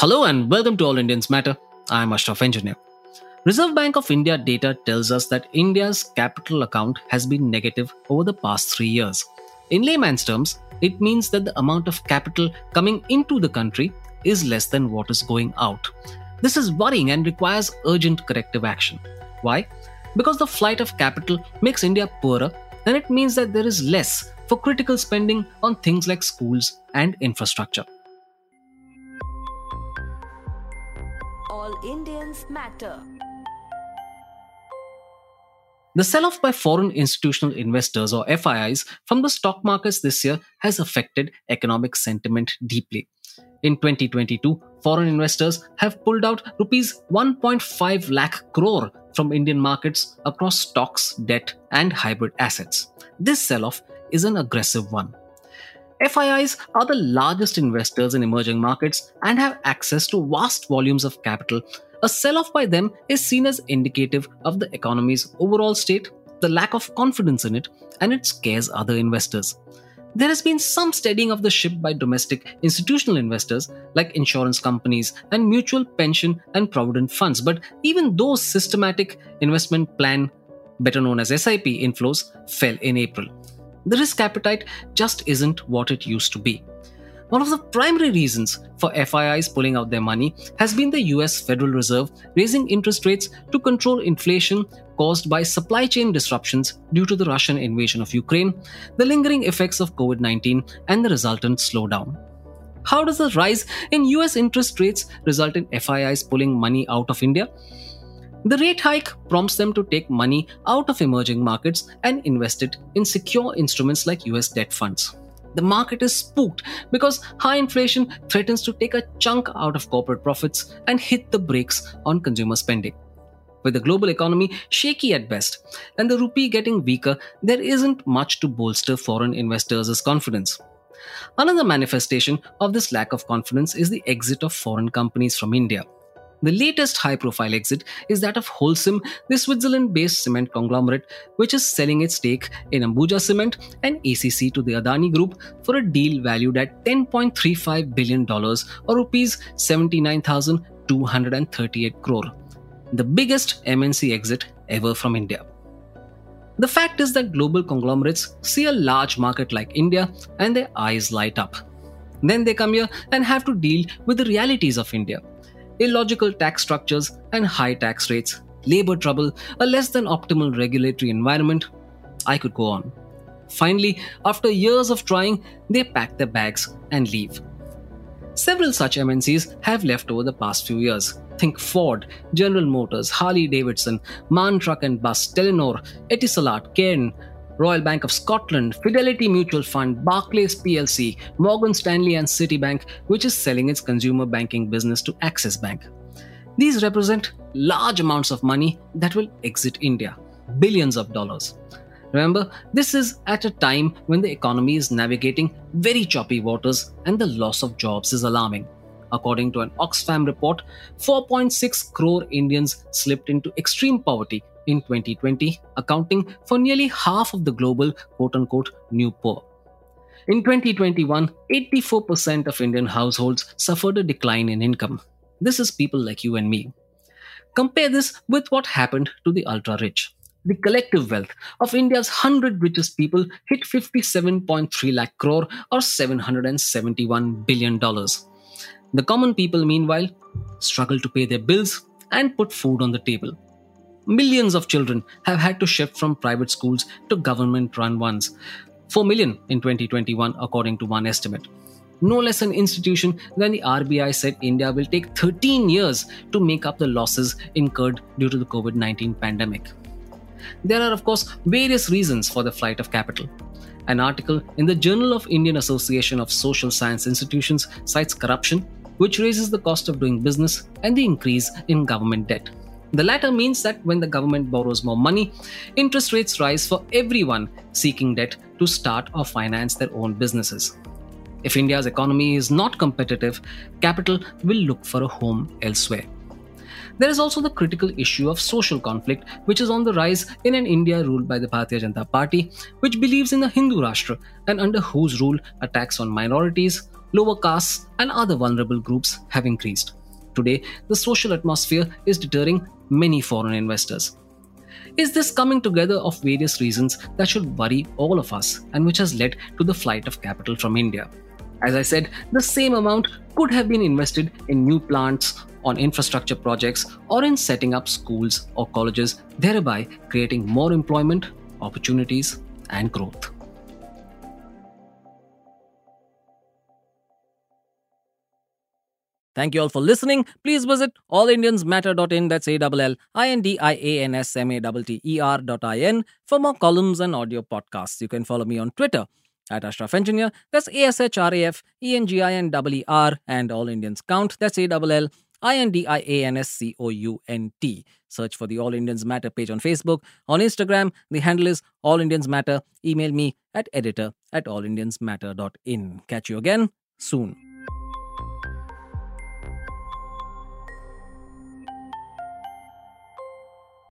Hello and welcome to All Indians Matter. I am Ashraf Engineer. Reserve Bank of India data tells us that India's capital account has been negative over the past three years. In layman's terms, it means that the amount of capital coming into the country is less than what is going out. This is worrying and requires urgent corrective action. Why? Because the flight of capital makes India poorer, and it means that there is less for critical spending on things like schools and infrastructure. Indians matter. The sell off by foreign institutional investors or FIIs from the stock markets this year has affected economic sentiment deeply. In 2022, foreign investors have pulled out rupees 1.5 lakh crore from Indian markets across stocks, debt, and hybrid assets. This sell off is an aggressive one. FIIs are the largest investors in emerging markets and have access to vast volumes of capital. A sell off by them is seen as indicative of the economy's overall state, the lack of confidence in it, and it scares other investors. There has been some steadying of the ship by domestic institutional investors like insurance companies and mutual pension and provident funds, but even those systematic investment plan, better known as SIP inflows, fell in April the risk appetite just isn't what it used to be. One of the primary reasons for FIIs pulling out their money has been the US Federal Reserve raising interest rates to control inflation caused by supply chain disruptions due to the Russian invasion of Ukraine, the lingering effects of COVID 19, and the resultant slowdown. How does the rise in US interest rates result in FIIs pulling money out of India? The rate hike prompts them to take money out of emerging markets and invest it in secure instruments like US debt funds. The market is spooked because high inflation threatens to take a chunk out of corporate profits and hit the brakes on consumer spending. With the global economy shaky at best and the rupee getting weaker, there isn't much to bolster foreign investors' confidence. Another manifestation of this lack of confidence is the exit of foreign companies from India. The latest high profile exit is that of Holcim, the Switzerland based cement conglomerate, which is selling its stake in Ambuja Cement and ACC to the Adani Group for a deal valued at $10.35 billion or rupees 79,238 crore. The biggest MNC exit ever from India. The fact is that global conglomerates see a large market like India and their eyes light up. Then they come here and have to deal with the realities of India illogical tax structures and high tax rates, labor trouble, a less than optimal regulatory environment. I could go on. Finally, after years of trying, they pack their bags and leave. Several such MNCs have left over the past few years. Think Ford, General Motors, Harley Davidson, MAN Truck and Bus, Telenor, Etisalat, Cairn, Royal Bank of Scotland, Fidelity Mutual Fund, Barclays PLC, Morgan Stanley, and Citibank, which is selling its consumer banking business to Axis Bank. These represent large amounts of money that will exit India, billions of dollars. Remember, this is at a time when the economy is navigating very choppy waters and the loss of jobs is alarming. According to an Oxfam report, 4.6 crore Indians slipped into extreme poverty in 2020, accounting for nearly half of the global quote unquote new poor. In 2021, 84% of Indian households suffered a decline in income. This is people like you and me. Compare this with what happened to the ultra rich. The collective wealth of India's 100 richest people hit 57.3 lakh crore or 771 billion dollars. The common people, meanwhile, struggle to pay their bills and put food on the table. Millions of children have had to shift from private schools to government run ones. 4 million in 2021, according to one estimate. No less an institution than the RBI said India will take 13 years to make up the losses incurred due to the COVID 19 pandemic. There are, of course, various reasons for the flight of capital. An article in the Journal of Indian Association of Social Science Institutions cites corruption, which raises the cost of doing business and the increase in government debt. The latter means that when the government borrows more money, interest rates rise for everyone seeking debt to start or finance their own businesses. If India's economy is not competitive, capital will look for a home elsewhere. There is also the critical issue of social conflict, which is on the rise in an India ruled by the Bharatiya Janata Party, which believes in the Hindu Rashtra and under whose rule attacks on minorities, lower castes, and other vulnerable groups have increased. Today, the social atmosphere is deterring many foreign investors. Is this coming together of various reasons that should worry all of us and which has led to the flight of capital from India? As I said, the same amount could have been invested in new plants, on infrastructure projects, or in setting up schools or colleges, thereby creating more employment, opportunities, and growth. Thank you all for listening. Please visit allindiansmatter.in, that's A-L-L-I-N-D-I-A-N-S-M-A-T-T-E-R dot I-N for more columns and audio podcasts. You can follow me on Twitter at Ashraf Engineer, that's A-S-H-R-A-F-E-N-G-I-N-E-R, and All Indians Count, that's A-L-L-I-N-D-I-A-N-S-C-O-U-N-T. Search for the All Indians Matter page on Facebook. On Instagram, the handle is All Indians Matter. Email me at editor at allindiansmatter.in. Catch you again soon.